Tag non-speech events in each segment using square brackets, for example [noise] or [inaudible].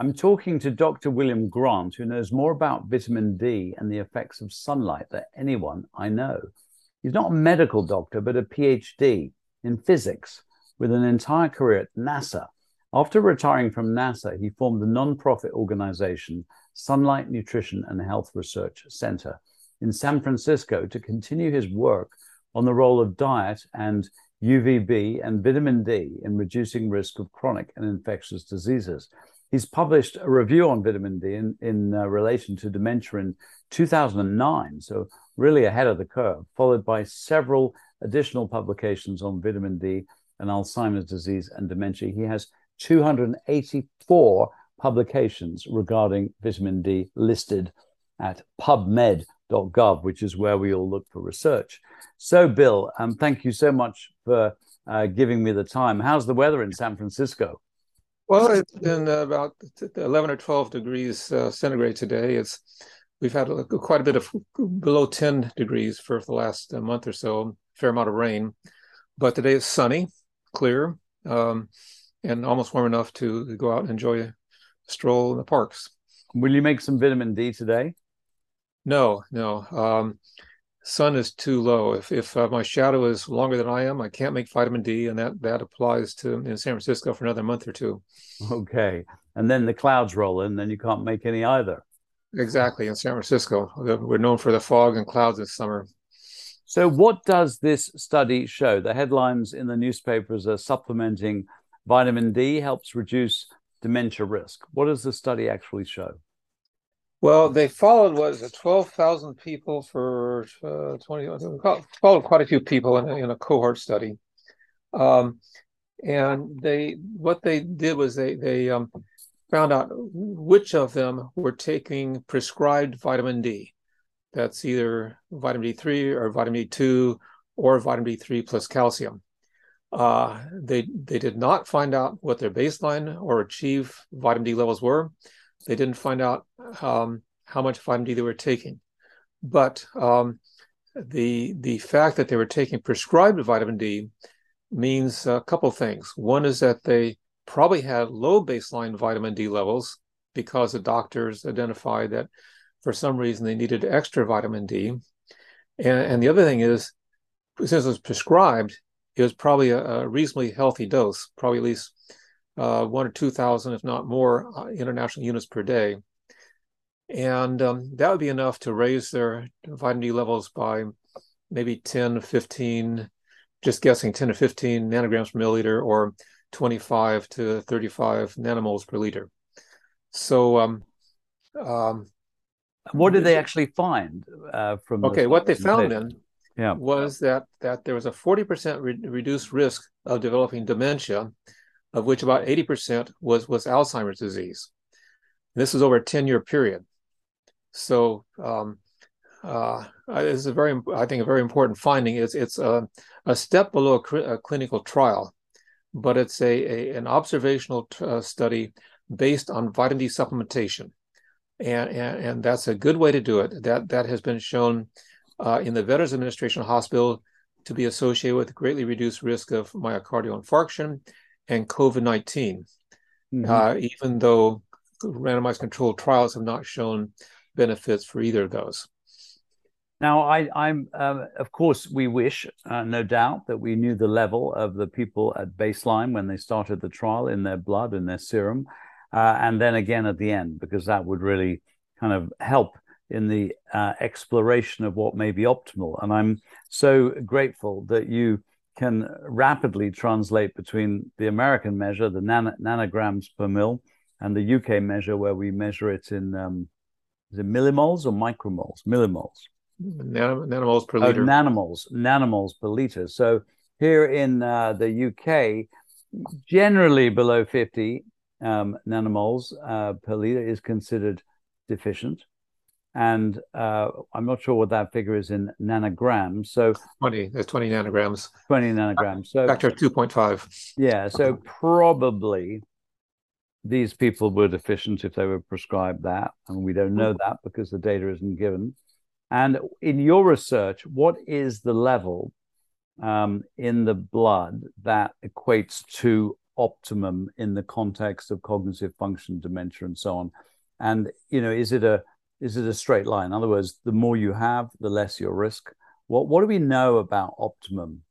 I'm talking to Dr. William Grant, who knows more about vitamin D and the effects of sunlight than anyone I know. He's not a medical doctor, but a PhD in physics with an entire career at NASA. After retiring from NASA, he formed the non-profit organization Sunlight Nutrition and Health Research Center in San Francisco to continue his work on the role of diet and UVB and vitamin D in reducing risk of chronic and infectious diseases. He's published a review on vitamin D in, in uh, relation to dementia in 2009, so really ahead of the curve, followed by several additional publications on vitamin D and Alzheimer's disease and dementia. He has 284 publications regarding vitamin D listed at PubMed.gov, which is where we all look for research. So, Bill, um, thank you so much for uh, giving me the time. How's the weather in San Francisco? Well, it's been about 11 or 12 degrees uh, centigrade today. It's we've had a, quite a bit of below 10 degrees for the last uh, month or so, fair amount of rain. But today is sunny, clear, um, and almost warm enough to go out and enjoy a stroll in the parks. Will you make some vitamin D today? No, no. Um, sun is too low. If if uh, my shadow is longer than I am, I can't make vitamin D, and that that applies to in San Francisco for another month or two. Okay, and then the clouds roll in, then you can't make any either. Exactly in San Francisco, we're known for the fog and clouds this summer. So, what does this study show? The headlines in the newspapers are supplementing vitamin D helps reduce dementia risk. What does the study actually show? Well, they followed was it twelve thousand people for uh, twenty followed quite a few people in a, in a cohort study, um, and they what they did was they they um, found out which of them were taking prescribed vitamin D. That's either vitamin D three or vitamin D two or vitamin D three plus calcium. Uh, they they did not find out what their baseline or achieve vitamin D levels were. They didn't find out um, how much vitamin D they were taking, but um, the the fact that they were taking prescribed vitamin D means a couple things. One is that they probably had low baseline vitamin D levels because the doctors identified that for some reason they needed extra vitamin D. And, and the other thing is, since it was prescribed, it was probably a, a reasonably healthy dose, probably at least uh, one or 2,000, if not more, uh, international units per day. And um, that would be enough to raise their vitamin D levels by maybe 10, 15, just guessing 10 to 15 nanograms per milliliter or 25 to 35 nanomoles per liter. So, um, um, what did they actually find uh, from? Okay, the, what they found then yeah. was that that there was a 40% re- reduced risk of developing dementia of which about 80% was, was Alzheimer's disease. This is over a 10 year period. So, um, uh, this is a very, I think, a very important finding. It's, it's a, a step below a, a clinical trial, but it's a, a an observational t- uh, study based on vitamin D supplementation. And, and, and that's a good way to do it. That, that has been shown uh, in the Veterans Administration Hospital to be associated with greatly reduced risk of myocardial infarction and COVID 19, mm-hmm. uh, even though randomized controlled trials have not shown benefits for either of those. Now, I, am um, of course, we wish, uh, no doubt, that we knew the level of the people at baseline when they started the trial in their blood and their serum, uh, and then again at the end, because that would really kind of help in the uh, exploration of what may be optimal. And I'm so grateful that you can rapidly translate between the American measure, the nan- nanograms per mil, and the UK measure, where we measure it in um, is it millimoles or micromoles? Millimoles. Nan- nanomoles per liter. Oh, nanomoles, nanomoles per liter. So here in uh, the UK, generally below 50 um, nanomoles uh, per liter is considered deficient and uh, I'm not sure what that figure is in nanograms. So 20, there's 20 nanograms. 20 nanograms. So factor 2.5. Yeah, so probably these people were deficient if they were prescribed that, and we don't know that because the data isn't given. And in your research, what is the level um, in the blood that equates to optimum in the context of cognitive function, dementia, and so on? And you know, is it a is it a straight line? In other words, the more you have, the less your risk. What what do we know about optimum?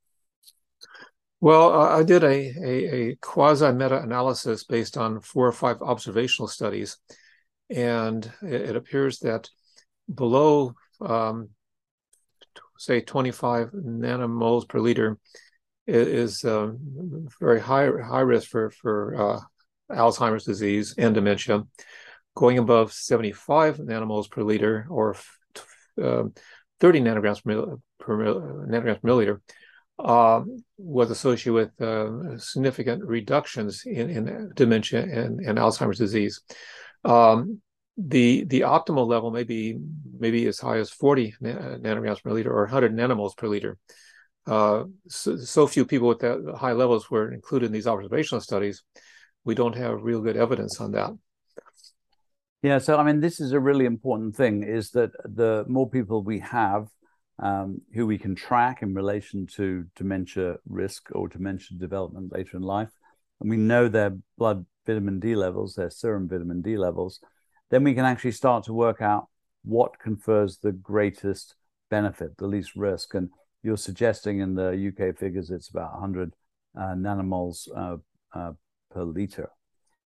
Well, uh, I did a, a, a quasi meta analysis based on four or five observational studies, and it, it appears that below, um, say, 25 nanomoles per liter is um, very high high risk for for uh, Alzheimer's disease and dementia. Going above 75 nanomoles per liter or uh, 30 nanograms per, per nanograms per milliliter uh, was associated with uh, significant reductions in, in dementia and, and, Alzheimer's disease. Um, the the optimal level may be maybe as high as 40 nanograms per liter or 100 nanomoles per liter. Uh, so, so, few people with that high levels were included in these observational studies. We don't have real good evidence on that. Yeah, so I mean, this is a really important thing: is that the more people we have um, who we can track in relation to dementia risk or dementia development later in life, and we know their blood vitamin D levels, their serum vitamin D levels, then we can actually start to work out what confers the greatest benefit, the least risk. And you're suggesting in the UK figures it's about 100 uh, nanomoles uh, uh, per liter.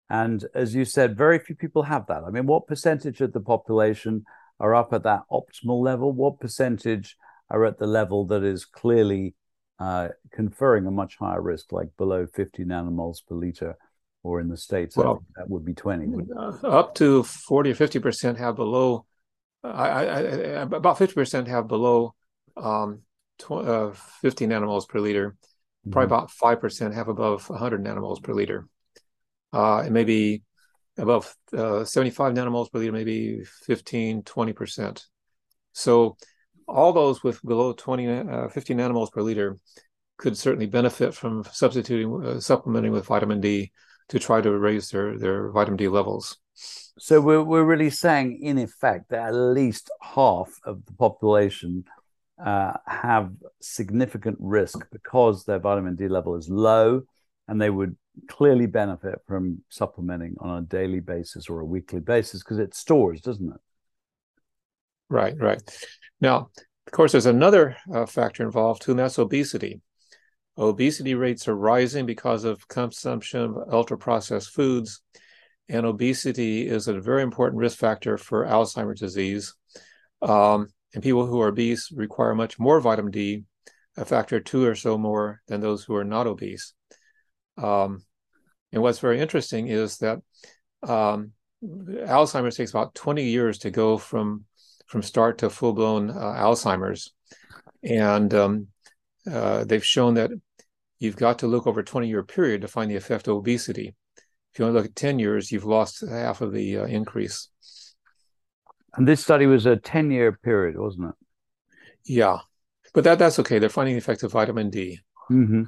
And as you said, very few people have that. I mean, what percentage of the population are up at that optimal level? What percentage are at the level that is clearly uh, conferring a much higher risk, like below 50 nanomoles per liter, or in the States, well, that would be 20. Uh, up to 40 or 50% have below, I, I, I, about 50% have below um, tw- uh, 50 nanomoles per liter. Probably mm-hmm. about 5% have above 100 nanomoles per liter. Uh, may be above uh, 75 nanomoles per liter, maybe 15, 20%. So all those with below 20, uh, 50 nanomoles per liter could certainly benefit from substituting, uh, supplementing with vitamin D to try to raise their, their vitamin D levels. So we're, we're really saying, in effect, that at least half of the population uh, have significant risk because their vitamin D level is low, and they would clearly benefit from supplementing on a daily basis or a weekly basis because it stores, doesn't it? Right, right. Now, of course, there's another uh, factor involved too, and that's obesity. Obesity rates are rising because of consumption of ultra processed foods, and obesity is a very important risk factor for Alzheimer's disease. Um, and people who are obese require much more vitamin D, a factor two or so more than those who are not obese. Um, and what's very interesting is that um, Alzheimer's takes about 20 years to go from from start to full blown uh, Alzheimer's, and um, uh, they've shown that you've got to look over a 20 year period to find the effect of obesity. If you only look at 10 years, you've lost half of the uh, increase. And this study was a 10 year period, wasn't it? Yeah, but that that's okay. They're finding the effect of vitamin D. Mm-hmm.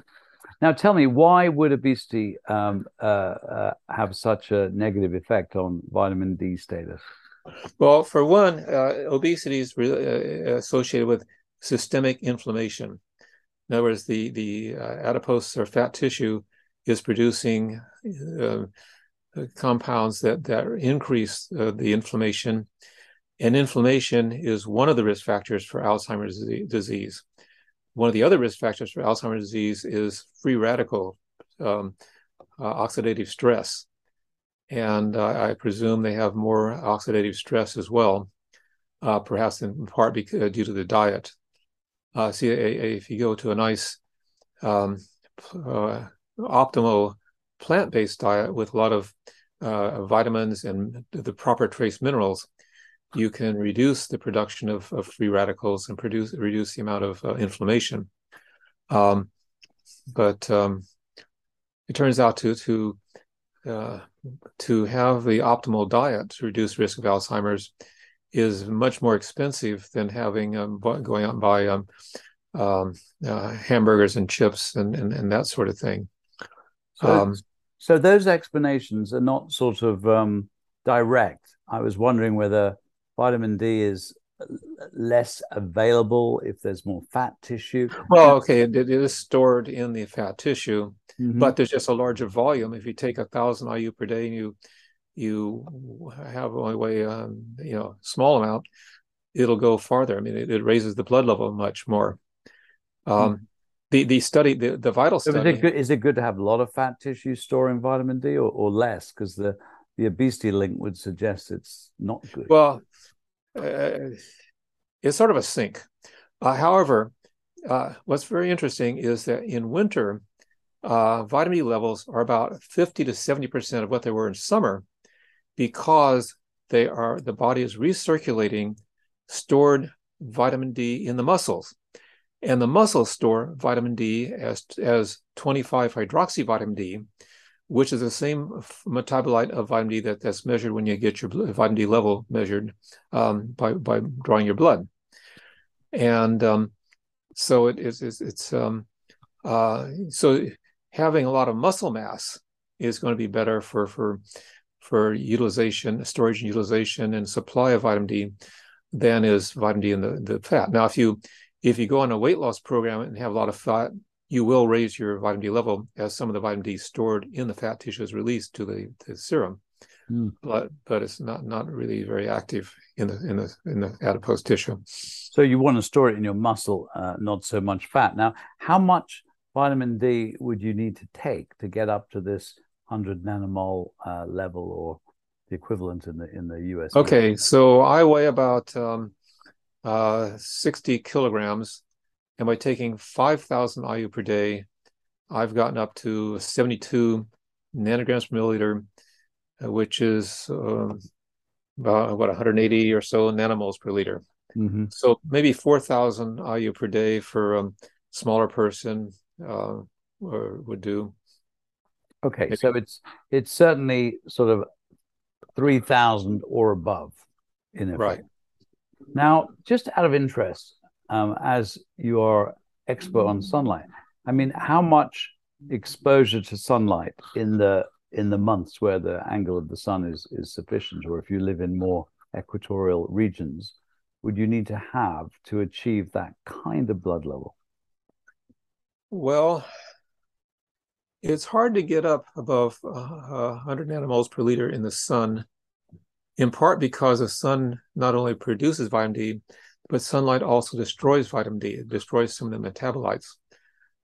Now, tell me, why would obesity um, uh, uh, have such a negative effect on vitamin D status? Well, for one, uh, obesity is re- uh, associated with systemic inflammation. In other words, the the uh, adipose or fat tissue is producing uh, compounds that that increase the inflammation, and inflammation is one of the risk factors for Alzheimer's disease. One of the other risk factors for Alzheimer's disease is free radical um, uh, oxidative stress. And uh, I presume they have more oxidative stress as well, uh, perhaps in part because, uh, due to the diet. Uh, see, a, a, if you go to a nice um, uh, optimal plant based diet with a lot of vitamins and the proper trace minerals, you can reduce the production of, of free radicals and produce reduce the amount of uh, inflammation. Um, but um, it turns out to to uh, to have the optimal diet to reduce risk of Alzheimer's is much more expensive than having um, going out and buy um, um, uh, hamburgers and chips and, and, and that sort of thing. So, um, so those explanations are not sort of um, direct. I was wondering whether vitamin D is less available if there's more fat tissue? Well, okay, it, it is stored in the fat tissue. mm-hmm. but there's just a larger volume. If you take a thousand IU per day and you you have only weigh um, you know small amount, it'll go farther. I mean, it, it raises the blood level much more. Um, mm-hmm. The the study, the, the vital so study. Is it, good, is it good to have a lot of fat tissue storing vitamin D or, or less? Because the the obesity link would suggest it's not good. Well, uh, it's sort of a sink. Uh, however, uh, what's very interesting is that in winter, uh, vitamin D levels are about 50 to 70% of what they were in summer because they are the body is recirculating stored vitamin D in the muscles. And the muscles store vitamin D as, as 25 hydroxy vitamin D, which is the same metabolite of vitamin D that, that's measured when you get your vitamin D level measured um, by, by drawing your blood. And um, so it is it's, it's um, uh, so having a lot of muscle mass is going to be better for for for utilization, storage and utilization and supply of vitamin D than is vitamin D in the, the fat. Now, if you if you go on a weight loss program and have a lot of fat, you will raise your vitamin D level as some of the vitamin D stored in the fat tissue is released to the, the serum. Mm. But but it's not not really very active in the in the in the adipose tissue. So you want to store it in your muscle, uh, not so much fat. Now, how much vitamin D would you need to take to get up to this 100 nanomole uh, level or the equivalent in the in the US? Okay, so I weigh about um, uh, 60 kilograms and by taking 5,000 IU per day, I've gotten up to 72 nanograms per milliliter, uh, which is uh, about what 180 or so nanomoles per liter. Mm-hmm. So maybe 4,000 IU per day for a smaller person uh, would do. Okay, maybe. so it's it's certainly sort of 3,000 or above in effect. Right. Now, just out of interest, um, as you are expert on sunlight, I mean, how much exposure to sunlight in the in the months where the angle of the sun is is sufficient, or if you live in more equatorial regions, would you need to have to achieve that kind of blood level? Well, it's hard to get up above uh, 100 nanomoles per liter in the sun, in part because the sun not only produces vitamin D, but sunlight also destroys vitamin D. It destroys some of the metabolites.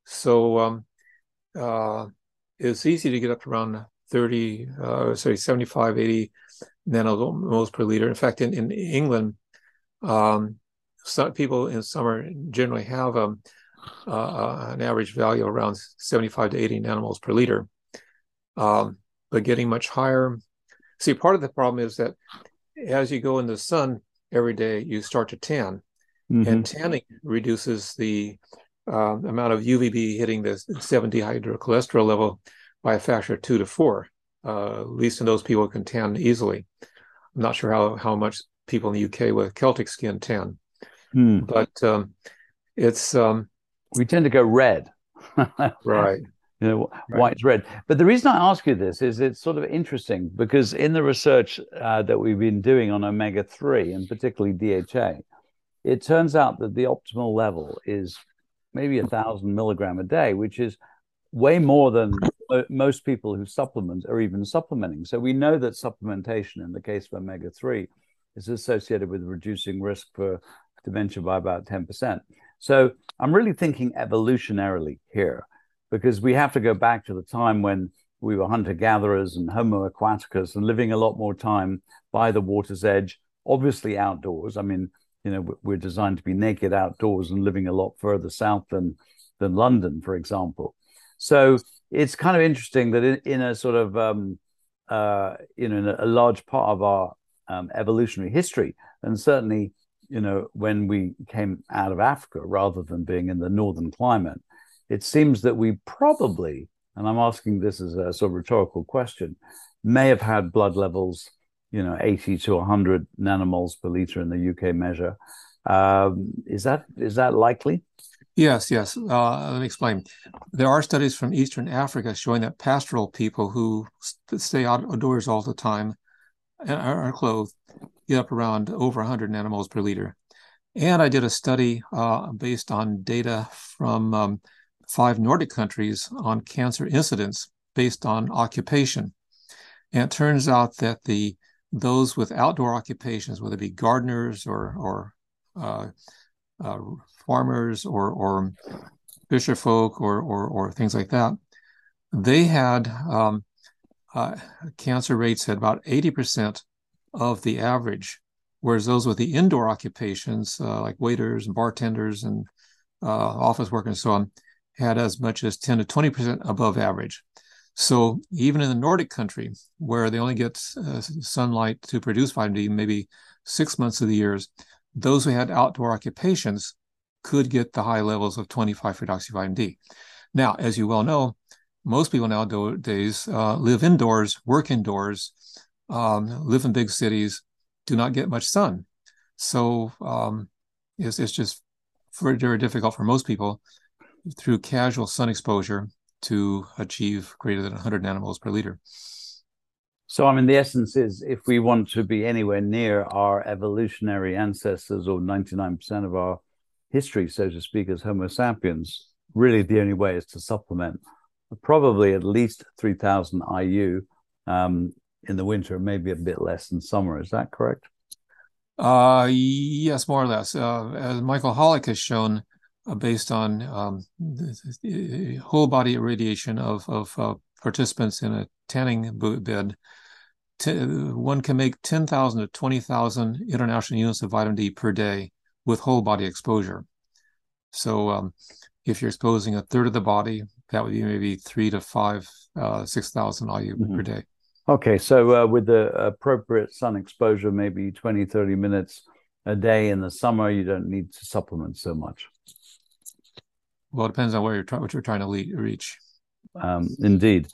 So um, uh, it's easy to get up around 30, uh, sorry, 75, 80 nanomoles per liter. In fact, in, in England, um, some people in summer generally have um, uh, an average value around 75 to 80 nanomoles per liter. Um, but getting much higher. See, part of the problem is that as you go in the sun, every day, you start to tan. Mm-hmm. And tanning reduces the uh, amount of UVB hitting the 7 dehydrocholesterol level by a factor of two to four. Uh, at least in those people who can tan easily. I'm not sure how, how much people in the UK with Celtic skin tan, hmm. but um, it's um, we tend to go red, [laughs] right? You know, right. white's red. But the reason I ask you this is it's sort of interesting because in the research uh, that we've been doing on omega three and particularly DHA, it turns out that the optimal level is maybe a thousand milligram a day, which is way more than most people who supplement are even supplementing. So we know that supplementation in the case of omega 3 is associated with reducing risk for dementia by about 10%. So I'm really thinking evolutionarily here because we have to go back to the time when we were hunter gatherers and Homo aquaticus and living a lot more time by the water's edge, obviously outdoors. I mean, you know, we're designed to be naked outdoors and living a lot further south than than London, for example. So it's kind of interesting that in, in a sort of um, uh, you know in a, large part of our um, evolutionary history, and certainly you know when we came out of Africa rather than being in the northern climate, it seems that we probably, and I'm asking this as a sort of rhetorical question, may have had blood levels, you know, 80 to 100 nanomoles per liter in the UK measure. Um, is that is that likely? Yes, yes. Uh, let me explain. There are studies from Eastern Africa showing that pastoral people who stay outdoors all the time and are clothed get up around over 100 nanomoles per liter. And I did a study uh, based on data from um, five Nordic countries on cancer incidence based on occupation. And it turns out that the those with outdoor occupations, whether it be gardeners or or uh, uh, farmers or or fisherfolk or, or or things like that, they had um, uh, cancer rates at about eighty percent of the average, whereas those with the indoor occupations uh, like waiters and bartenders and uh, office work and so on had as much as 10 to 20 percent above average. So even in the Nordic country, where they only get uh, sunlight to produce vitamin D, maybe six months of the years, those who had outdoor occupations could get the high levels of 25 hydroxyvitamin D. Now, as you well know, most people nowadays uh, live indoors, work indoors, um, live in big cities, do not get much sun. So um, it's, it's just very difficult for most people through casual sun exposure to achieve greater than 100 nanomoles per liter. So, I mean, the essence is if we want to be anywhere near our evolutionary ancestors or 99% of our history, so to speak, as Homo sapiens, really the only way is to supplement probably at least 3000 IU um, in the winter, maybe a bit less in summer. Is that correct? Uh, yes, more or less. Uh, as Michael Holick has shown, based on um, whole body irradiation of, of uh, participants in a tanning bed, t- one can make 10,000 to 20,000 international units of vitamin D per day with whole body exposure. So, um, if you're exposing a third of the body, that would be maybe three to five, uh, 6,000 IU mm-hmm. per day. Okay, so uh, with the appropriate sun exposure, maybe 20, 30 minutes a day in the summer, you don't need to supplement so much. Well, it depends on where you're trying, what you're trying to le- reach. Um, indeed.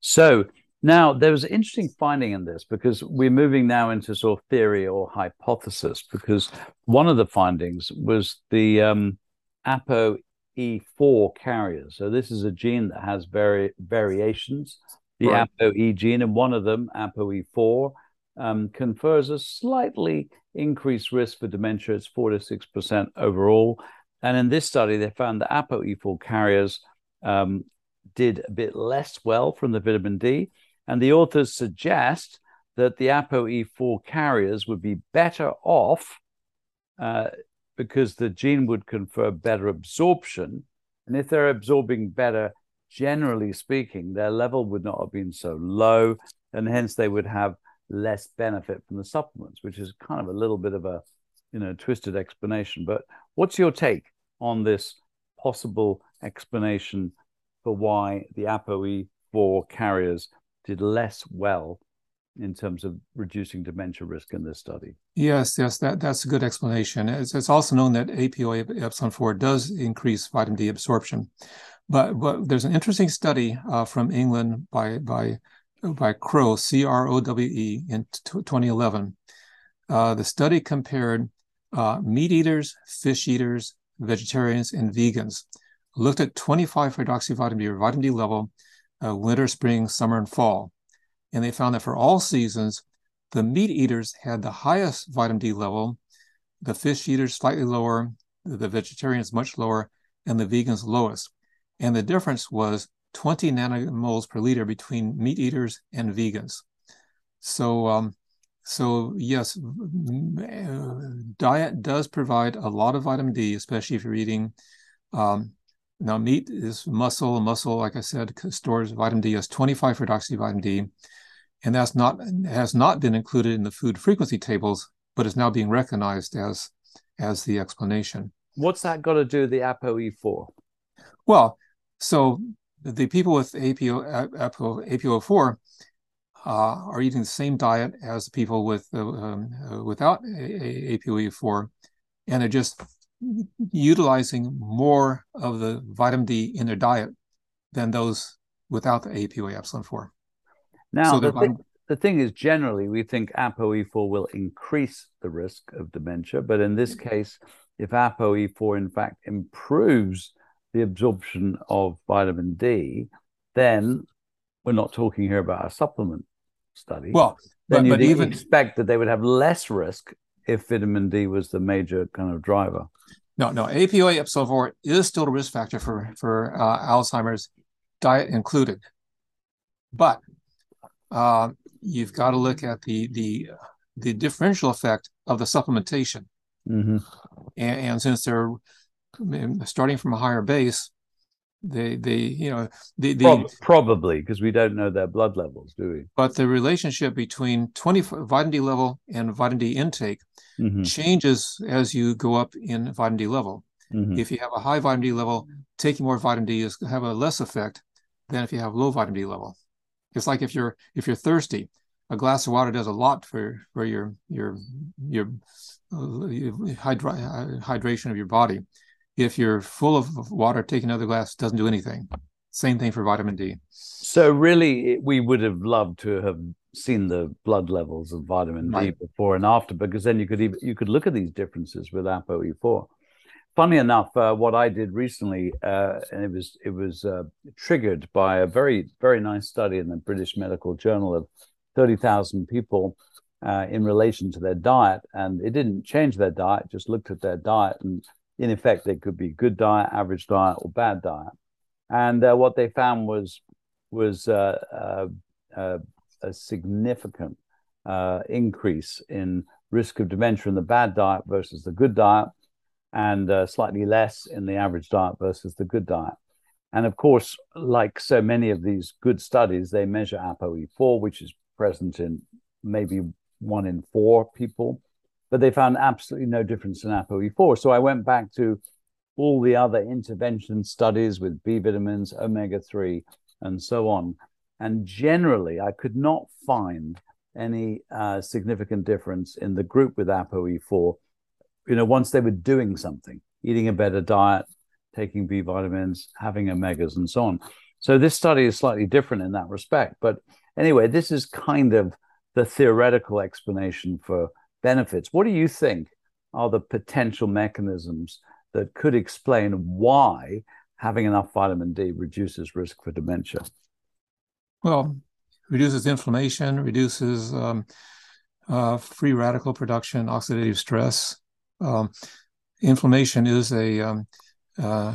So now there was an interesting finding in this because we're moving now into sort of theory or hypothesis. Because one of the findings was the um, ApoE4 carrier. So this is a gene that has vari- variations. The right. ApoE gene, and one of them, ApoE4, um, confers a slightly increased risk for dementia. It's four to six percent overall. And in this study, they found that ApoE4 carriers um, did a bit less well from the vitamin D. And the authors suggest that the ApoE4 carriers would be better off uh, because the gene would confer better absorption. And if they're absorbing better, generally speaking, their level would not have been so low. And hence they would have less benefit from the supplements, which is kind of a little bit of a you know twisted explanation. But what's your take on this possible explanation for why the ApoE4 carriers did less well in terms of reducing dementia risk in this study. Yes, yes, that, that's a good explanation. It's, it's also known that APOE epsilon 4 does increase vitamin D absorption. But, but there's an interesting study uh, from England by, by, by Crowe, C R O W E, in t- 2011. Uh, the study compared uh, meat eaters, fish eaters, vegetarians, and vegans. Looked at 25 hydroxyvitamin D or vitamin D level, uh, winter, spring, summer, and fall. And they found that for all seasons, the meat eaters had the highest vitamin D level, the fish eaters slightly lower, the vegetarians much lower, and the vegans lowest. And the difference was 20 nanomoles per liter between meat eaters and vegans. So um, so yes, diet does provide a lot of vitamin D, especially if you're eating. Um, now, meat is muscle, muscle, like I said, stores vitamin D as 25 hydroxy vitamin D, and that's not has not been included in the food frequency tables, but is now being recognized as as the explanation. What's that got to do with the ApoE4? Well, so the people with APO, APO, APO4 uh, are eating the same diet as people with uh, um, uh, without APOE4, and they're just utilizing more of the vitamin D in their diet than those without the APOE epsilon 4. Now, so the, th- the thing is, generally, we think ApoE4 will increase the risk of dementia, but in this case, if ApoE4 in fact improves the absorption of vitamin D, then we're not talking here about a supplement study, well, then you'd even expect that they would have less risk if vitamin D was the major kind of driver. No, no. APOE four is still a risk factor for for uh, Alzheimer's, diet included. But uh, you've got to look at the the the differential effect of the supplementation. Mm-hmm. And, and, since they're starting from a higher base, they they you know the, the probably because we don't know their blood levels, do we? But the relationship between 20 vitamin D level and vitamin D intake mm-hmm. changes as you go up in vitamin D level. Mm-hmm. If you have a high vitamin D level, taking more vitamin D is have a less effect than if you have low vitamin D level. It's like if you're if you're thirsty, a glass of water does a lot for for your your your uh, hydra- hydration of your body. If you're full of water, take another glass doesn't do anything. Same thing for vitamin D. So really, we would have loved to have seen the blood levels of vitamin right. D before and after, because then you could even you could look at these differences with ApoE4 funny enough, uh, what I did recently, uh, and it was it was uh, triggered by a very very nice study in the British Medical Journal of thirty thousand people uh, in relation to their diet, and it didn't change their diet; just looked at their diet, and in effect, it could be good diet, average diet, or bad diet. And uh, what they found was was uh, a significant increase in risk of dementia in the bad diet versus the good diet and uh, slightly less in the average diet versus the good diet. And of course, like so many of these good studies, they measure ApoE4, which is present in maybe one in four people, but they found absolutely no difference in ApoE4. So I went back to all the other intervention studies with B vitamins, omega 3, and so on. And generally, I could not find any uh, significant difference in the group with ApoE4 you know, once they were doing something, eating a better diet, taking B vitamins, having omegas, and so on. So this study is slightly different in that respect. But anyway, this is kind of the theoretical explanation for benefits. What do you think are the potential mechanisms that could explain why having enough vitamin D reduces risk for dementia? Well, reduces inflammation, reduces um, uh, free radical production, oxidative stress, um, inflammation is a, um, uh,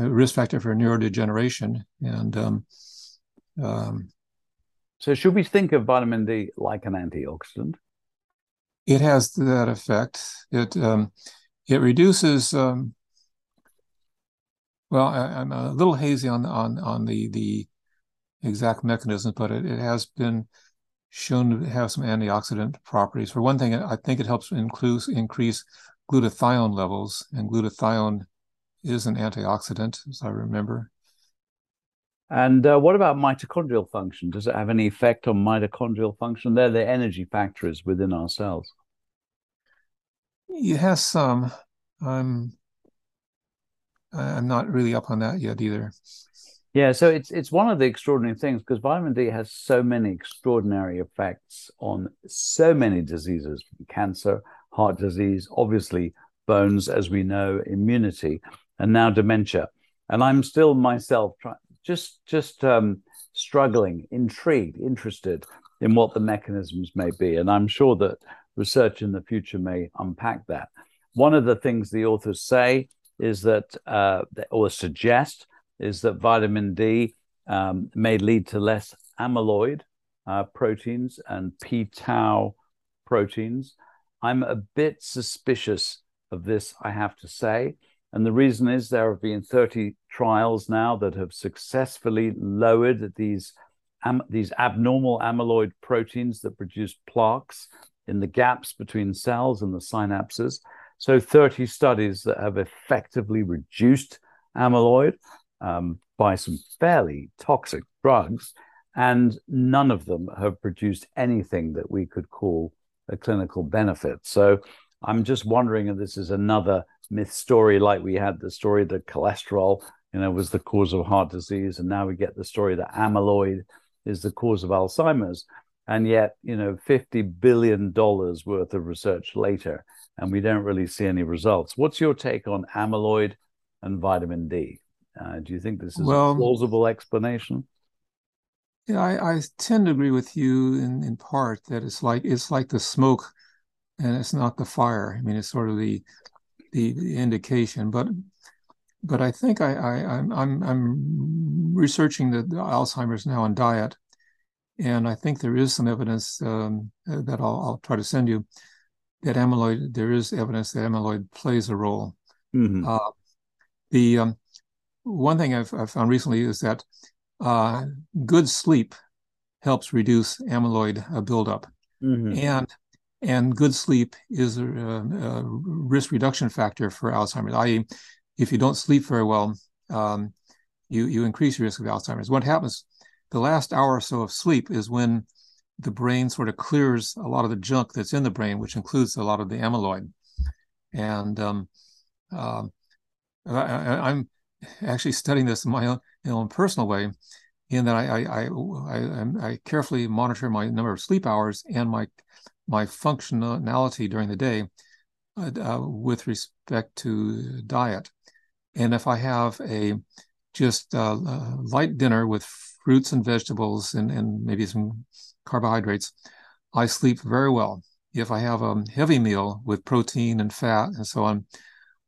a, risk factor for neurodegeneration. And um, um, so, should we think of vitamin D like an antioxidant? It has that effect. It um, it reduces. Um, well, I, am a little hazy on on on the the exact mechanisms, but it, it has been shown to have some antioxidant properties. For one thing, I think it helps increase glutathione levels, and glutathione is an antioxidant, as I remember. And uh, what about mitochondrial function? Does it have any effect on mitochondrial function? They're the energy factories within our cells. It has some. I'm I'm not really up on that yet either. Yeah, so it's it's one of the extraordinary things because vitamin D has so many extraordinary effects on so many diseases, cancer, heart disease, obviously bones, as we know, immunity, and now dementia. And I'm still myself try- just just um, struggling, intrigued, interested in what the mechanisms may be. And I'm sure that research in the future may unpack that. One of the things the authors say is that, uh, or suggest, is that vitamin D um, may lead to less amyloid uh, proteins and p tau proteins, I'm a bit suspicious of this, I have to say. And the reason is there have been 30 trials now that have successfully lowered these, these abnormal amyloid proteins that produce plaques in the gaps between cells and the synapses. So 30 studies that have effectively reduced amyloid um, by some fairly toxic drugs, and none of them have produced anything that we could call a clinical benefit. So I'm just wondering if this is another myth story, like we had the story that cholesterol, you know, was the cause of heart disease, and now we get the story that amyloid is the cause of Alzheimer's. And yet, you know, fifty billion dollars worth of research later, and we don't really see any results. What's your take on amyloid and vitamin D? Uh, do you think this is well, a plausible explanation? Yeah, I, I tend to agree with you in, in part that it's like it's like the smoke and it's not the fire. I mean, it's sort of the the, the indication. But but I think I, I am I'm, I'm researching the, the, Alzheimer's now on diet, and I think there is some evidence um, that I'll, I'll, try to send you that amyloid. There is evidence that amyloid plays a role. Mm-hmm. Uh, the um, one thing I've, I've, found recently is that uh, good sleep helps reduce amyloid uh, buildup, mm-hmm. and and good sleep is a, a, risk reduction factor for Alzheimer's. I.e., if you don't sleep very well, um, you you increase your risk of Alzheimer's. What happens? The last hour or so of sleep is when the brain sort of clears a lot of the junk that's in the brain, which includes a lot of the amyloid. And um, uh, I, am actually studying this in my own, in my own personal way, in that I I, I I carefully monitor my number of sleep hours and my my functionality during the day uh, uh, with respect to diet. And if I have a just a light dinner with fruits and vegetables and, and maybe some carbohydrates, I sleep very well. If I have a heavy meal with protein and fat and so on,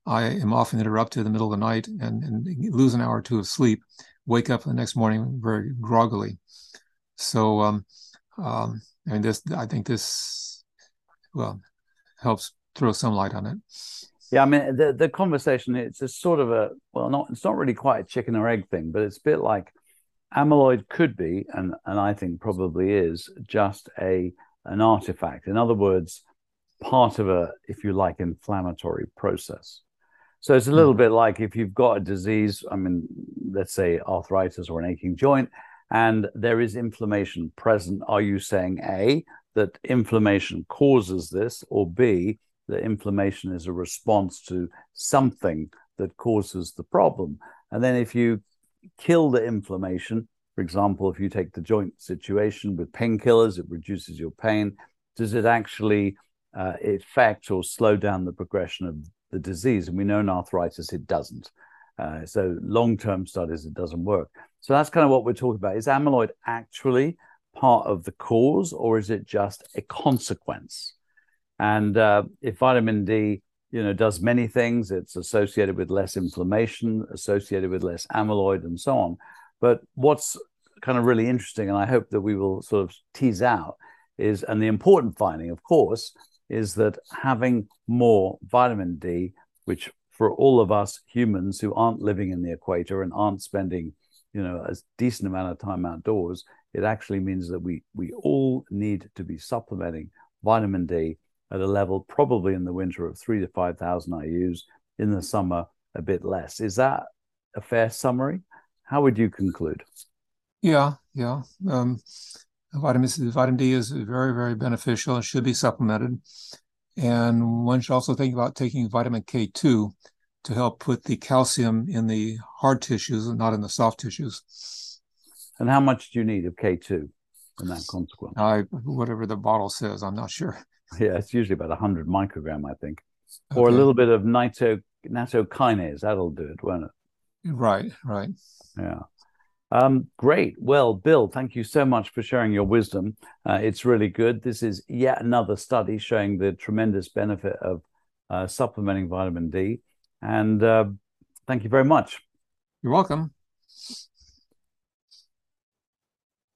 I am often interrupted in the middle of the night and, and lose an hour or two of sleep, wake up the next morning very groggily. So, um, um, I mean, this, I think this, well, helps throw some light on it. Yeah, I mean the the conversation it's a sort of a well not it's not really quite a chicken or egg thing, but it's a bit like amyloid could be and and I think probably is just a an artifact. In other words, part of a if you like inflammatory process. So it's a little mm-hmm. bit like if you've got a disease, I mean let's say arthritis or an aching joint and there is inflammation present, are you saying A that inflammation causes this or B that inflammation is a response to something that causes the problem. And then if you kill the inflammation, for example, if you take the joint situation with painkillers, it reduces your pain. Does it actually uh, affect or slow down the progression of the disease? And we know in arthritis it doesn't. Uh, so long term studies, it doesn't work. So that's kind of what we're talking about. Is amyloid actually part of the cause or is it just a consequence? And uh, if vitamin D, you know, does many things, it's associated with less inflammation, associated with less amyloid, and so on. But what's kind of really interesting, and I hope that we will sort of tease out, is and the important finding, of course, is that having more vitamin D, which for all of us humans who aren't living in the equator and aren't spending, you know, a decent amount of time outdoors, it actually means that we we all need to be supplementing vitamin D at a level probably in the winter of three to 5,000 IUs, in the summer a bit less. Is that a fair summary? How would you conclude? Yeah, yeah. Um, vitamin vitamin D is very, very beneficial and should be supplemented. And one should also think about taking vitamin K2 to help put the calcium in the hard tissues and not in the soft tissues. And how much do you need of K2 in that consequence? I, whatever the bottle says, I'm not sure. [laughs] Yeah, it's usually about 100 microgram, I think. Okay. Or a little bit of nito, nattokinase. That'll do it, won't it? Right, right. Yeah. Um, great. Well, Bill, thank you so much for sharing your wisdom. Uh, it's really good. This is yet another study showing the tremendous benefit of uh, supplementing vitamin D. And uh, thank you very much. You're welcome.